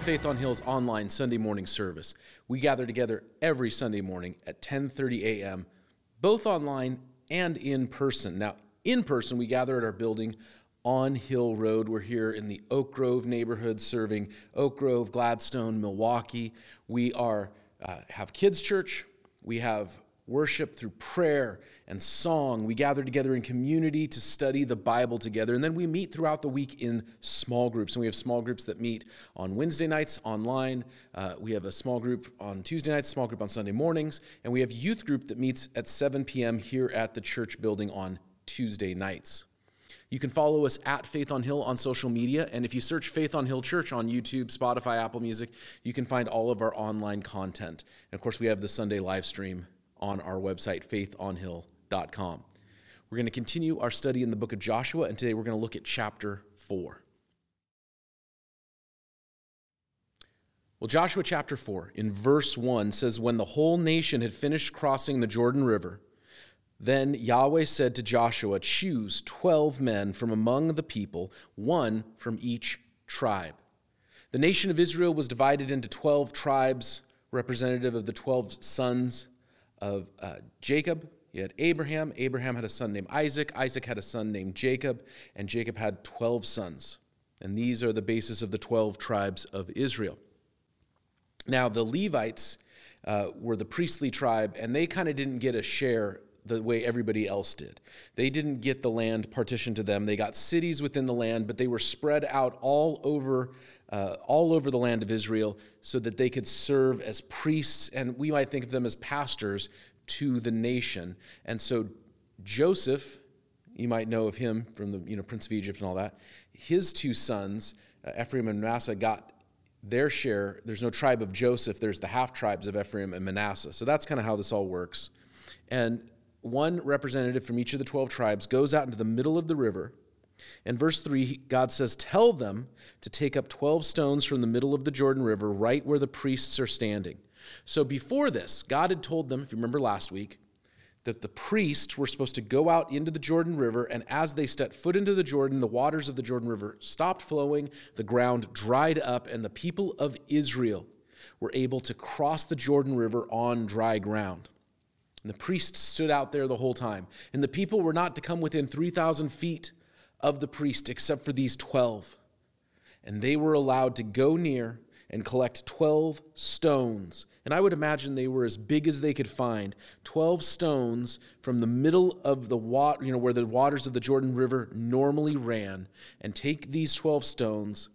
To Faith on Hill's online Sunday morning service. We gather together every Sunday morning at 10:30 a.m., both online and in person. Now, in person, we gather at our building on Hill Road. We're here in the Oak Grove neighborhood serving Oak Grove, Gladstone, Milwaukie. We are uh, have kids church. We have worship through prayer and song. We gather together in community to study the Bible together. And then we meet throughout the week in small groups. And we have small groups that meet on Wednesday nights online. Uh, we have a small group on Tuesday nights, small group on Sunday mornings. And we have youth group that meets at 7 p.m. here at the church building on Tuesday nights. You can follow us at Faith on Hill on social media. And if you search Faith on Hill Church on YouTube, Spotify, Apple Music, you can find all of our online content. And of course, we have the Sunday live stream on our website, faithonhill.com. We're going to continue our study in the book of Joshua, and today we're going to look at chapter 4. Well, Joshua chapter 4, in verse 1, says, When the whole nation had finished crossing the Jordan River, then Yahweh said to Joshua, Choose 12 men from among the people, one from each tribe. The nation of Israel was divided into 12 tribes, representative of the 12 sons of uh, Jacob. You had Abraham. Abraham had a son named Isaac. Isaac had a son named Jacob. And Jacob had 12 sons. And these are the basis of the 12 tribes of Israel. Now, the Levites uh, were the priestly tribe, and they kind of didn't get a share the way everybody else did. They didn't get the land partitioned to them. They got cities within the land, but they were spread out all over, uh, all over the land of Israel, so that they could serve as priests, and we might think of them as pastors to the nation. And so Joseph, you might know of him from the you know Prince of Egypt and all that. His two sons, uh, Ephraim and Manasseh, got their share. There's no tribe of Joseph. There's the half tribes of Ephraim and Manasseh. So that's kind of how this all works. And one representative from each of the 12 tribes goes out into the middle of the river. In verse 3, God says, Tell them to take up 12 stones from the middle of the Jordan River, right where the priests are standing. So before this, God had told them, if you remember last week, that the priests were supposed to go out into the Jordan River, and as they stepped foot into the Jordan, the waters of the Jordan River stopped flowing, the ground dried up, and the people of Israel were able to cross the Jordan River on dry ground. And the priests stood out there the whole time. And the people were not to come within 3,000 feet of the priest except for these 12. And they were allowed to go near and collect 12 stones. And I would imagine they were as big as they could find 12 stones from the middle of the water, you know, where the waters of the Jordan River normally ran, and take these 12 stones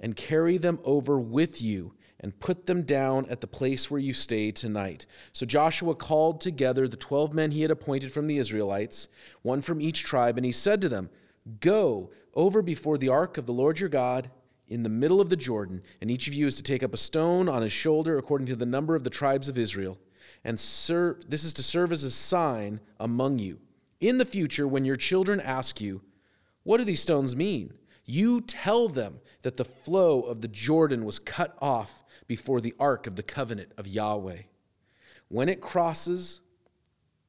and carry them over with you and put them down at the place where you stay tonight. So Joshua called together the twelve men he had appointed from the Israelites, one from each tribe, and he said to them, Go over before the ark of the Lord your God in the middle of the Jordan, and each of you is to take up a stone on his shoulder according to the number of the tribes of Israel. And serve, this is to serve as a sign among you. In the future, when your children ask you, What do these stones mean? You tell them that the flow of the Jordan was cut off before the ark of the covenant of Yahweh. When it crosses,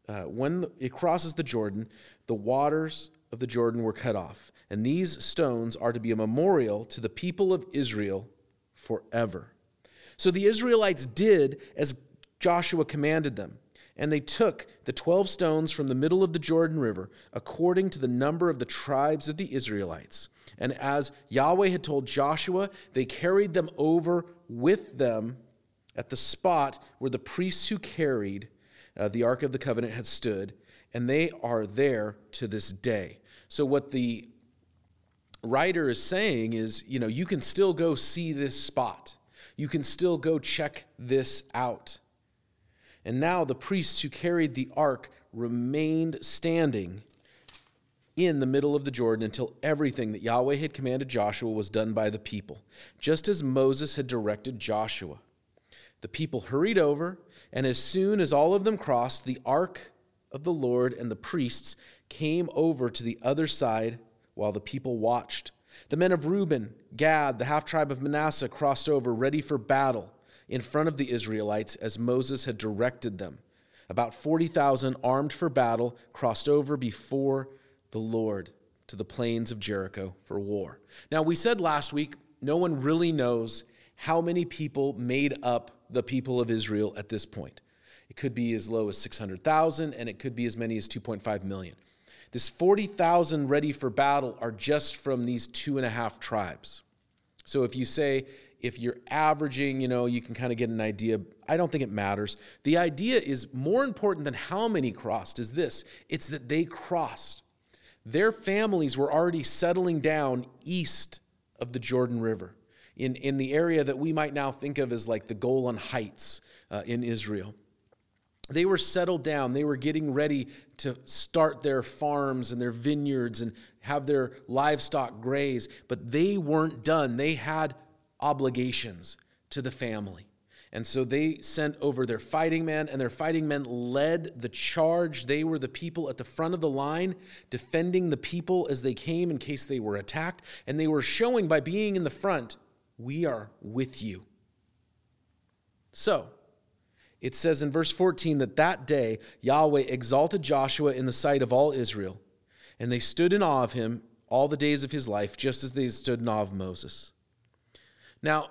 uh, when it crosses the Jordan, the waters of the Jordan were cut off, and these stones are to be a memorial to the people of Israel forever. So the Israelites did as Joshua commanded them, and they took the 12 stones from the middle of the Jordan River, according to the number of the tribes of the Israelites. And as Yahweh had told Joshua, they carried them over with them at the spot where the priests who carried uh, the Ark of the Covenant had stood, and they are there to this day. So, what the writer is saying is, you know, you can still go see this spot, you can still go check this out. And now the priests who carried the ark remained standing in the middle of the Jordan until everything that Yahweh had commanded Joshua was done by the people, just as Moses had directed Joshua. The people hurried over, and as soon as all of them crossed, the ark of the Lord and the priests came over to the other side while the people watched. The men of Reuben, Gad, the half tribe of Manasseh crossed over, ready for battle, in front of the Israelites as Moses had directed them. About 40,000 armed for battle crossed over before the Lord to the plains of Jericho for war. Now, we said last week no one really knows how many people made up the people of Israel at this point. It could be as low as 600,000, and it could be as many as 2.5 million. This 40,000 ready for battle are just from these two and a half tribes. So if you say, if you're averaging, you know, you can kind of get an idea. I don't think it matters. The idea is more important than how many crossed is this it's that they crossed. Their families were already settling down east of the Jordan River in, in the area that we might now think of as like the Golan Heights uh, in Israel. They were settled down. They were getting ready to start their farms and their vineyards and have their livestock graze, but they weren't done. They had obligations to the family. And so they sent over their fighting men, and their fighting men led the charge. They were the people at the front of the line, defending the people as they came in case they were attacked. And they were showing by being in the front, we are with you. So, it says in verse 14 that that day Yahweh exalted Joshua in the sight of all Israel, and they stood in awe of him all the days of his life, just as they stood in awe of Moses. Now,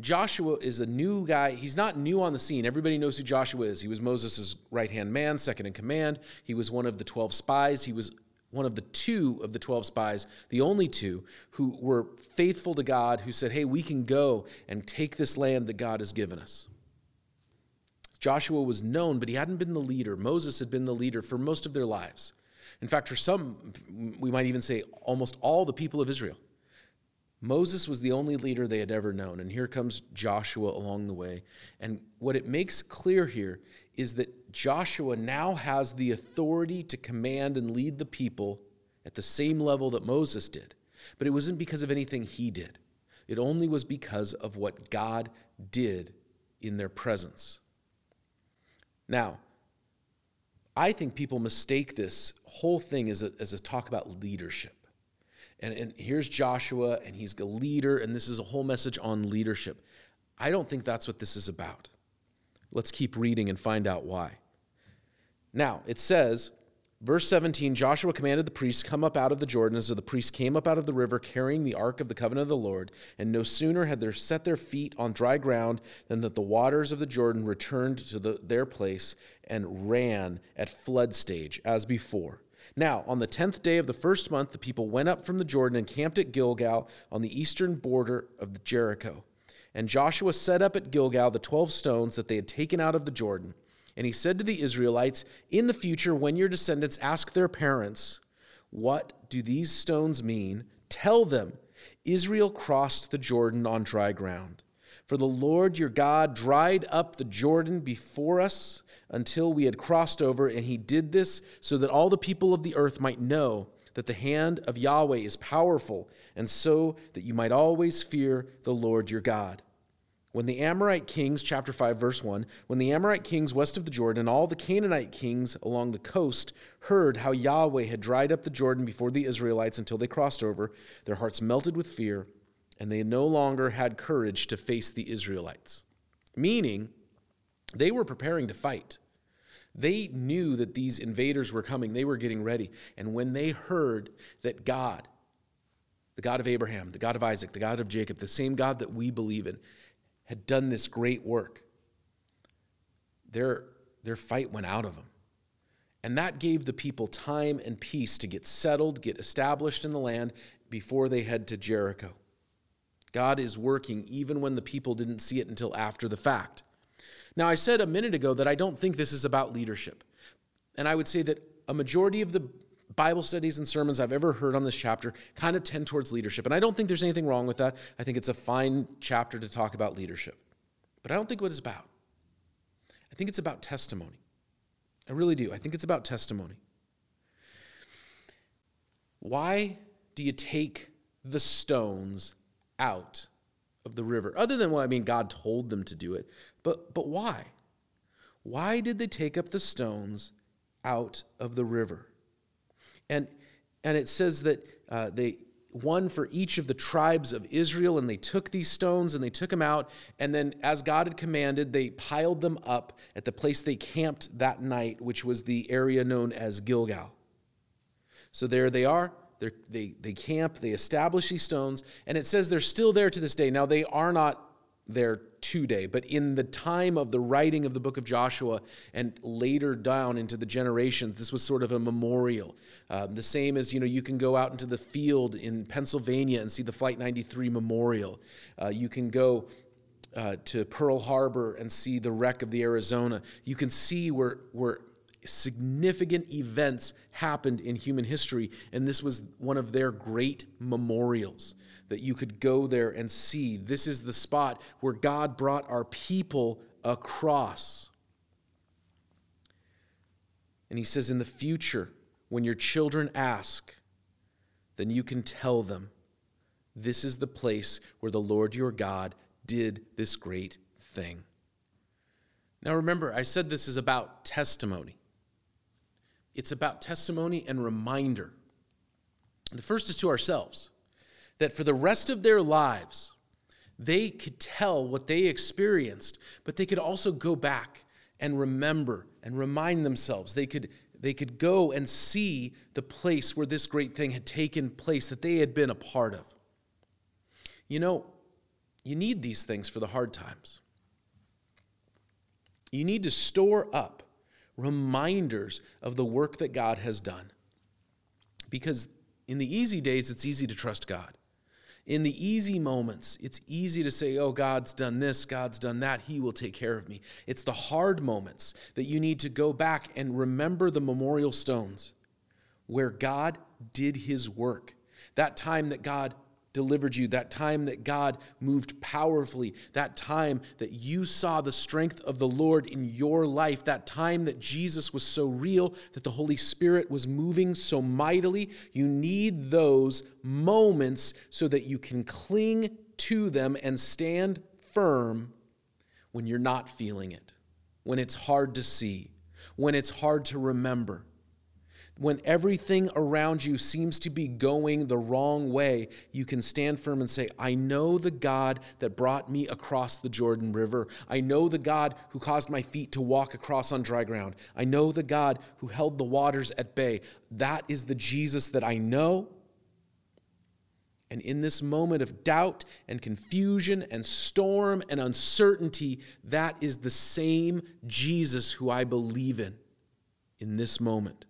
Joshua is a new guy. He's not new on the scene. Everybody knows who Joshua is. He was Moses' right hand man, second in command. He was one of the 12 spies. He was one of the two of the 12 spies, the only two who were faithful to God, who said, Hey, we can go and take this land that God has given us. Joshua was known, but he hadn't been the leader. Moses had been the leader for most of their lives. In fact, for some, we might even say almost all the people of Israel. Moses was the only leader they had ever known, and here comes Joshua along the way. And what it makes clear here is that Joshua now has the authority to command and lead the people at the same level that Moses did. But it wasn't because of anything he did, it only was because of what God did in their presence. Now, I think people mistake this whole thing as a, as a talk about leadership. And, and here's Joshua, and he's a leader, and this is a whole message on leadership. I don't think that's what this is about. Let's keep reading and find out why. Now, it says, verse 17 Joshua commanded the priests, Come up out of the Jordan. So the priests came up out of the river carrying the ark of the covenant of the Lord. And no sooner had they set their feet on dry ground than that the waters of the Jordan returned to the, their place and ran at flood stage as before. Now, on the tenth day of the first month, the people went up from the Jordan and camped at Gilgal on the eastern border of Jericho. And Joshua set up at Gilgal the twelve stones that they had taken out of the Jordan. And he said to the Israelites, In the future, when your descendants ask their parents, What do these stones mean? Tell them, Israel crossed the Jordan on dry ground. For the Lord your God dried up the Jordan before us until we had crossed over, and he did this so that all the people of the earth might know that the hand of Yahweh is powerful, and so that you might always fear the Lord your God. When the Amorite kings, chapter 5, verse 1, when the Amorite kings west of the Jordan and all the Canaanite kings along the coast heard how Yahweh had dried up the Jordan before the Israelites until they crossed over, their hearts melted with fear and they no longer had courage to face the Israelites. Meaning, they were preparing to fight. They knew that these invaders were coming, they were getting ready. And when they heard that God, the God of Abraham, the God of Isaac, the God of Jacob, the same God that we believe in, had done this great work, their, their fight went out of them. And that gave the people time and peace to get settled, get established in the land before they head to Jericho. God is working even when the people didn't see it until after the fact. Now, I said a minute ago that I don't think this is about leadership. And I would say that a majority of the Bible studies and sermons I've ever heard on this chapter kind of tend towards leadership. And I don't think there's anything wrong with that. I think it's a fine chapter to talk about leadership. But I don't think what it's about. I think it's about testimony. I really do. I think it's about testimony. Why do you take the stones out of the river. Other than, well, I mean, God told them to do it. But, but why? Why did they take up the stones out of the river? And, and it says that uh, they, one for each of the tribes of Israel, and they took these stones and they took them out. And then, as God had commanded, they piled them up at the place they camped that night, which was the area known as Gilgal. So there they are. They're, they, they camp, they establish these stones, and it says they're still there to this day. Now, they are not there today, but in the time of the writing of the book of Joshua and later down into the generations, this was sort of a memorial. Uh, the same as, you know, you can go out into the field in Pennsylvania and see the Flight 93 memorial. Uh, you can go uh, to Pearl Harbor and see the wreck of the Arizona. You can see where, where significant events happened in human history, and this was one of their great memorials that you could go there and see. This is the spot where God brought our people across. And he says, in the future, when your children ask, then you can tell them, this is the place where the Lord your God did this great thing. Now remember, I said this is about testimony. It's about testimony and reminder. The first is to ourselves that for the rest of their lives, they could tell what they experienced, but they could also go back and remember and remind themselves. They could, they could go and see the place where this great thing had taken place that they had been a part of. You know, you need these things for the hard times. You need to store up reminders of the work that God has done. Because in the easy days, it's easy to trust God. In the easy moments, it's easy to say, oh, God's done this, God's done that, He will take care of me. It's the hard moments that you need to go back and remember the memorial stones where God did His work. That time that God delivered you, that time that God moved powerfully, that time that you saw the strength of the Lord in your life, that time that Jesus was so real, that the Holy Spirit was moving so mightily. You need those moments so that you can cling to them and stand firm when you're not feeling it, when it's hard to see, when it's hard to remember when everything around you seems to be going the wrong way, you can stand firm and say, I know the God that brought me across the Jordan River. I know the God who caused my feet to walk across on dry ground. I know the God who held the waters at bay. That is the Jesus that I know. And in this moment of doubt and confusion and storm and uncertainty, that is the same Jesus who I believe in in this moment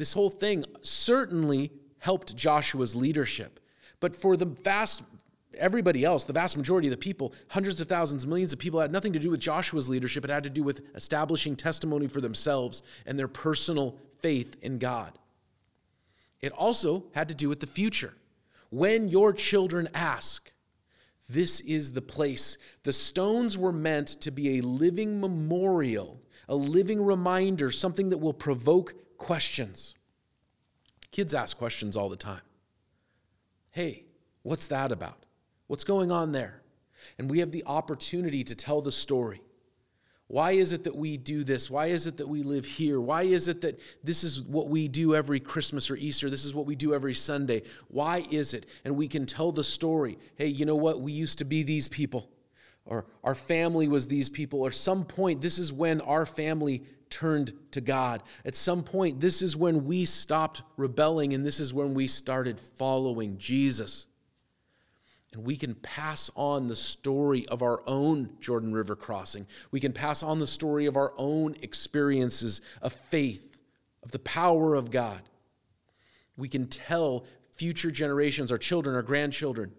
this whole thing certainly helped Joshua's leadership. But for the vast everybody else, the vast majority of the people, hundreds of thousands, millions of people, had nothing to do with Joshua's leadership. It had to do with establishing testimony for themselves and their personal faith in God. It also had to do with the future. When your children ask, this is the place. The stones were meant to be a living memorial, a living reminder, something that will provoke questions. Kids ask questions all the time. Hey, what's that about? What's going on there? And we have the opportunity to tell the story. Why is it that we do this? Why is it that we live here? Why is it that this is what we do every Christmas or Easter? This is what we do every Sunday. Why is it? And we can tell the story. Hey, you know what? We used to be these people, or our family was these people, or some point, this is when our family turned to God. At some point, this is when we stopped rebelling and this is when we started following Jesus. And we can pass on the story of our own Jordan River crossing. We can pass on the story of our own experiences of faith, of the power of God. We can tell future generations, our children, our grandchildren,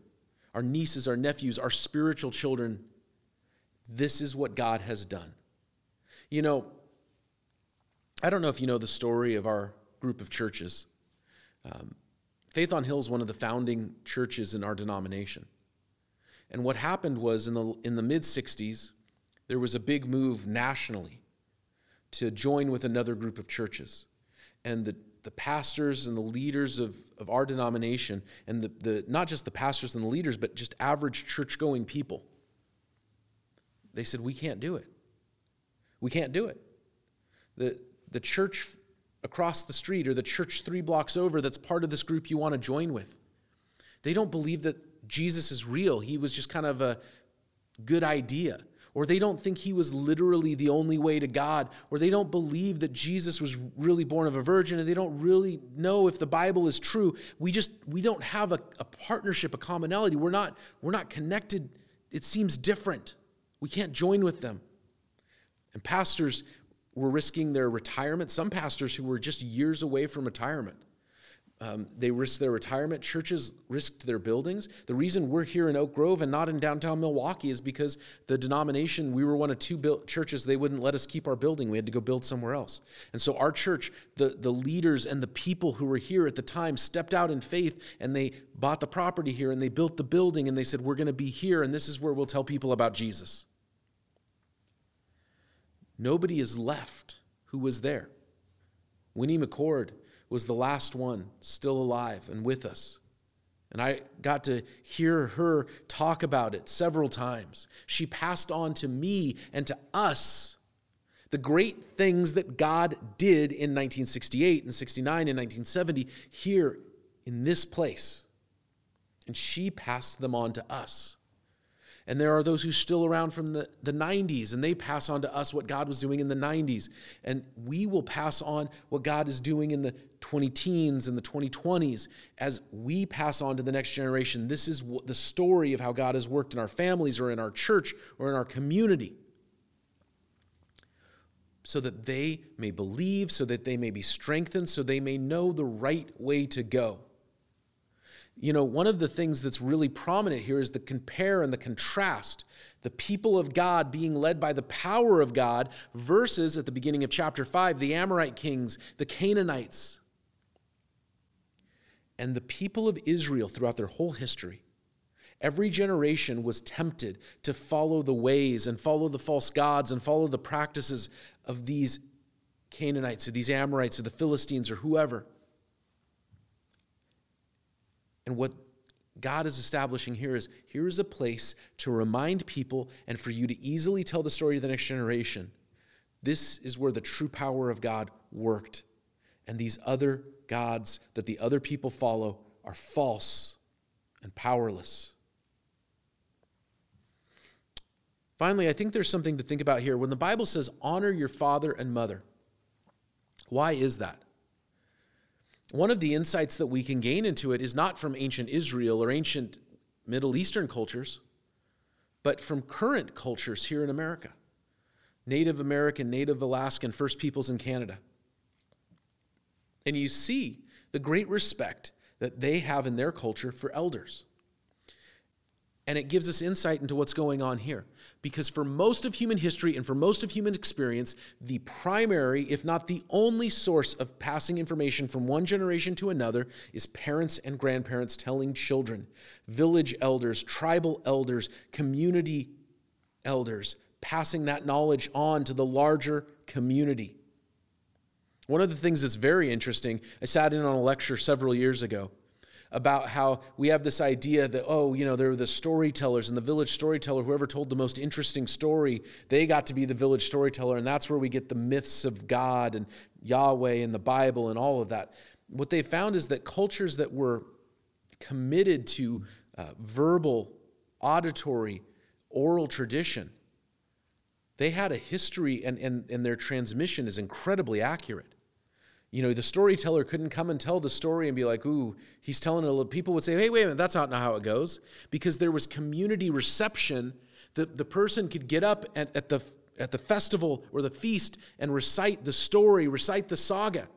our nieces, our nephews, our spiritual children, this is what God has done. You know, I don't know if you know the story of our group of churches. Um, Faith on Hill is one of the founding churches in our denomination. And what happened was in the, in the mid 60s, there was a big move nationally to join with another group of churches. And the, the pastors and the leaders of, of our denomination, and the, the, not just the pastors and the leaders, but just average church going people, they said, We can't do it. We can't do it. The, the church across the street or the church three blocks over that's part of this group you want to join with. They don't believe that Jesus is real. He was just kind of a good idea. or they don't think he was literally the only way to God, or they don't believe that Jesus was really born of a virgin, and they don't really know if the Bible is true. We just we don't have a, a partnership, a commonality. We're not we're not connected. It seems different. We can't join with them. And pastors were risking their retirement. Some pastors who were just years away from retirement um, they risked their retirement. Churches risked their buildings. The reason we're here in Oak Grove and not in downtown Milwaukie is because the denomination, we were one of two built churches, they wouldn't let us keep our building. We had to go build somewhere else. And so our church, the, the leaders and the people who were here at the time stepped out in faith and they bought the property here and they built the building and they said, We're going to be here and this is where we'll tell people about Jesus. Nobody is left who was there. Winnie McCord was the last one still alive and with us. And I got to hear her talk about it several times. She passed on to me and to us the great things that God did in 1968 and 69 and 1970 here in this place. And she passed them on to us. And there are those who still around from the, the 90s, and they pass on to us what God was doing in the 90s. And we will pass on what God is doing in the 20 teens and the 2020s as we pass on to the next generation. This is the story of how God has worked in our families or in our church or in our community. So that they may believe, so that they may be strengthened, so they may know the right way to go. You know, one of the things that's really prominent here is the compare and the contrast. The people of God being led by the power of God versus, at the beginning of chapter 5, the Amorite kings, the Canaanites. And the people of Israel throughout their whole history, every generation was tempted to follow the ways and follow the false gods and follow the practices of these Canaanites or these Amorites or the Philistines or whoever. And what God is establishing here is here is a place to remind people and for you to easily tell the story to the next generation. This is where the true power of God worked. And these other gods that the other people follow are false and powerless. Finally, I think there's something to think about here. When the Bible says, honor your father and mother, why is that? One of the insights that we can gain into it is not from ancient Israel or ancient Middle Eastern cultures, but from current cultures here in America Native American, Native Alaskan, First Peoples in Canada. And you see the great respect that they have in their culture for elders. And it gives us insight into what's going on here. Because for most of human history and for most of human experience, the primary, if not the only source of passing information from one generation to another is parents and grandparents telling children, village elders, tribal elders, community elders, passing that knowledge on to the larger community. One of the things that's very interesting, I sat in on a lecture several years ago about how we have this idea that, oh, you know, there were the storytellers and the village storyteller, whoever told the most interesting story, they got to be the village storyteller. And that's where we get the myths of God and Yahweh and the Bible and all of that. What they found is that cultures that were committed to uh, verbal, auditory, oral tradition, they had a history and, and, and their transmission is incredibly accurate. You know, the storyteller couldn't come and tell the story and be like, ooh, he's telling it. A little. People would say, hey, wait a minute, that's not how it goes. Because there was community reception. The, the person could get up at, at, the, at the festival or the feast and recite the story, recite the saga.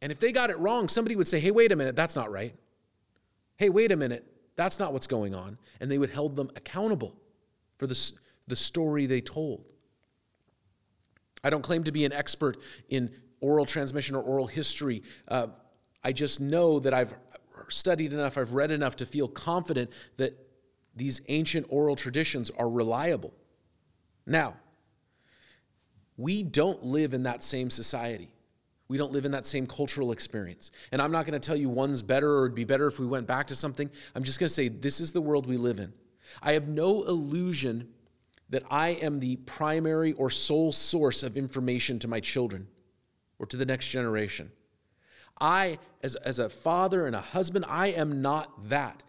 And if they got it wrong, somebody would say, hey, wait a minute, that's not right. Hey, wait a minute, that's not what's going on. And they would hold them accountable for the, the story they told. I don't claim to be an expert in oral transmission or oral history. Uh, I just know that I've studied enough, I've read enough to feel confident that these ancient oral traditions are reliable. Now, we don't live in that same society. We don't live in that same cultural experience. And I'm not going to tell you one's better or it'd be better if we went back to something. I'm just going to say this is the world we live in. I have no illusion that I am the primary or sole source of information to my children or to the next generation. I, as, as a father and a husband, I am not that.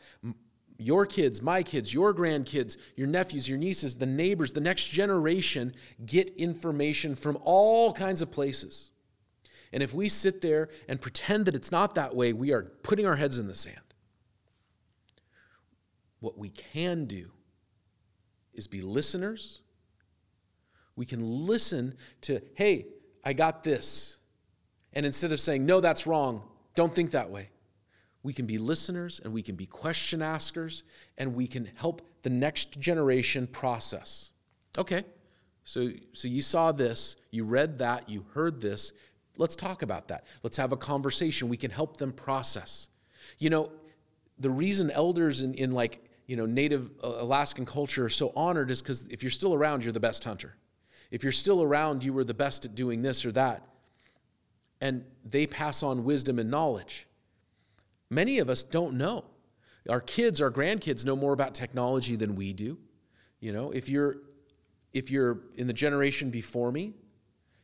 your kids, my kids, your grandkids, your nephews, your nieces, the neighbors, the next generation get information from all kinds of places. And if we sit there and pretend that it's not that way, we are putting our heads in the sand. What we can do is be listeners. We can listen to, hey, I got this. And instead of saying, no, that's wrong, don't think that way, we can be listeners and we can be question askers and we can help the next generation process. Okay, so, so you saw this, you read that, you heard this. Let's talk about that. Let's have a conversation. We can help them process. You know, the reason elders in, in like, you know, native uh, Alaskan culture are so honored is because if you're still around, you're the best hunter. If you're still around, you were the best at doing this or that. And they pass on wisdom and knowledge. Many of us don't know. Our kids, our grandkids know more about technology than we do. You know, if you're if you're in the generation before me,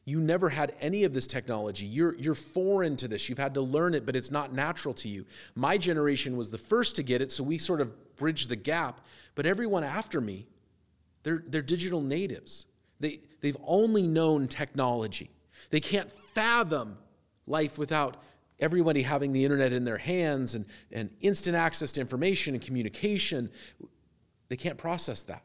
you never had any of this technology. You're, you're foreign to this. You've had to learn it, but it's not natural to you. My generation was the first to get it, so we sort of bridged the gap. But everyone after me, they're, they're digital natives. They, they've only known technology. They can't fathom life without everybody having the internet in their hands and, and instant access to information and communication. They can't process that.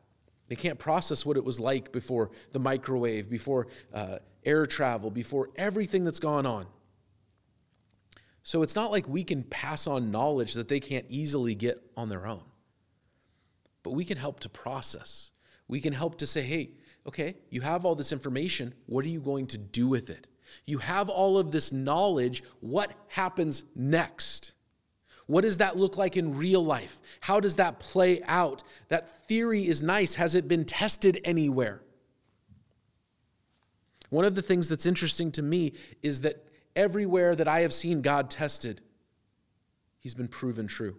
They can't process what it was like before the microwave, before uh, air travel, before everything that's gone on. So it's not like we can pass on knowledge that they can't easily get on their own. But we can help to process. We can help to say, hey, okay, you have all this information. What are you going to do with it? You have all of this knowledge. What happens next? What does that look like in real life? How does that play out? That theory is nice. Has it been tested anywhere? One of the things that's interesting to me is that everywhere that I have seen God tested, he's been proven true.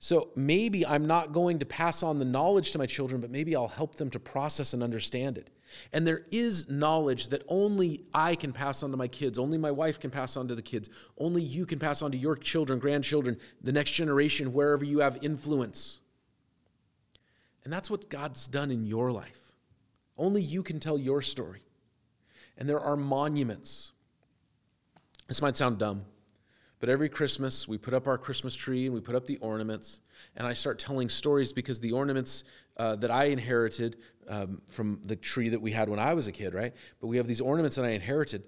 So maybe I'm not going to pass on the knowledge to my children, but maybe I'll help them to process and understand it. And there is knowledge that only I can pass on to my kids, only my wife can pass on to the kids, only you can pass on to your children, grandchildren, the next generation, wherever you have influence. And that's what God's done in your life. Only you can tell your story. And there are monuments. This might sound dumb, but every Christmas we put up our Christmas tree and we put up the ornaments, and I start telling stories because the ornaments uh, that I inherited um, from the tree that we had when I was a kid, right? But we have these ornaments that I inherited,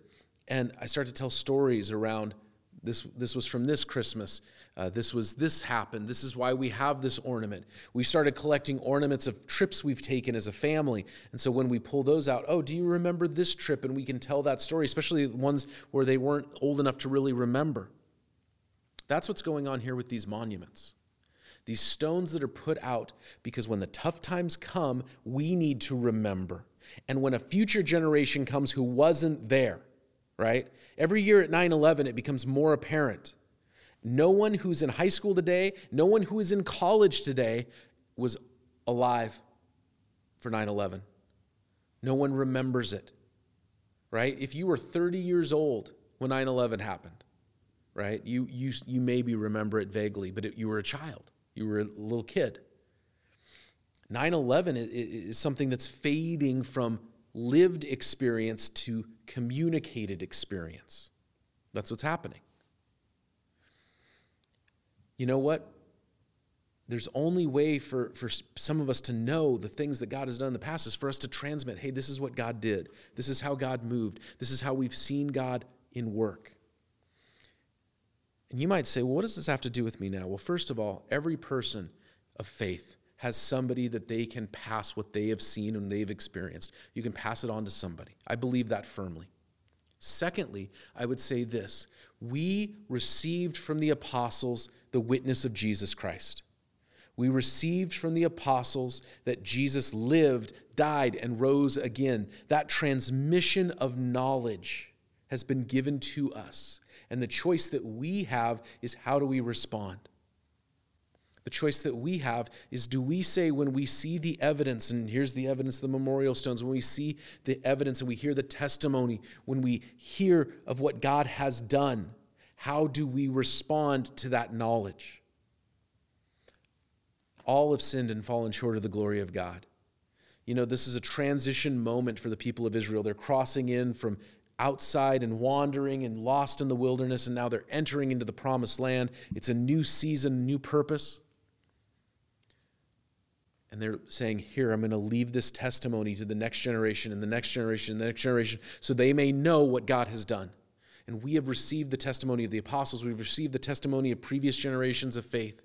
and I start to tell stories around this, this was from this Christmas. Uh, this was this happened. This is why we have this ornament. We started collecting ornaments of trips we've taken as a family. And so when we pull those out, oh, do you remember this trip? And we can tell that story, especially the ones where they weren't old enough to really remember. That's what's going on here with these monuments. These stones that are put out because when the tough times come, we need to remember. And when a future generation comes who wasn't there, right? Every year at 9 11, it becomes more apparent. No one who's in high school today, no one who is in college today was alive for 9 11. No one remembers it, right? If you were 30 years old when 9 11 happened, right, you, you, you maybe remember it vaguely, but it, you were a child, you were a little kid. 9 11 is, is something that's fading from lived experience to communicated experience. That's what's happening. You know what? There's only way for, for some of us to know the things that God has done in the past is for us to transmit hey, this is what God did. This is how God moved. This is how we've seen God in work. And you might say, well, what does this have to do with me now? Well, first of all, every person of faith has somebody that they can pass what they have seen and they've experienced. You can pass it on to somebody. I believe that firmly. Secondly, I would say this we received from the apostles the witness of Jesus Christ. We received from the apostles that Jesus lived, died, and rose again. That transmission of knowledge has been given to us. And the choice that we have is how do we respond? The choice that we have is do we say, when we see the evidence, and here's the evidence, the memorial stones, when we see the evidence and we hear the testimony, when we hear of what God has done, how do we respond to that knowledge? all have sinned and fallen short of the glory of God. You know, this is a transition moment for the people of Israel. They're crossing in from outside and wandering and lost in the wilderness, and now they're entering into the promised land. It's a new season, new purpose. And they're saying, Here, I'm going to leave this testimony to the next generation and the next generation and the next generation so they may know what God has done. And we have received the testimony of the apostles, we've received the testimony of previous generations of faith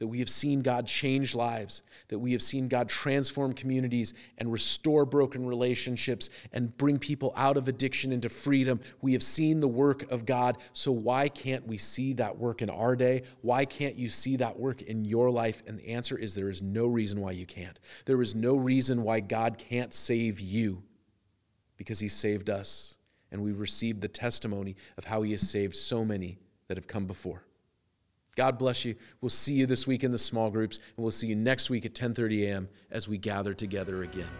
that we have seen God change lives, that we have seen God transform communities and restore broken relationships and bring people out of addiction into freedom. We have seen the work of God. So, why can't we see that work in our day? Why can't you see that work in your life? And the answer is there is no reason why you can't. There is no reason why God can't save you because He saved us. And we received the testimony of how He has saved so many that have come before. God bless you. We'll see you this week in the small groups, and we'll see you next week at 10:30 a.m. as we gather together again.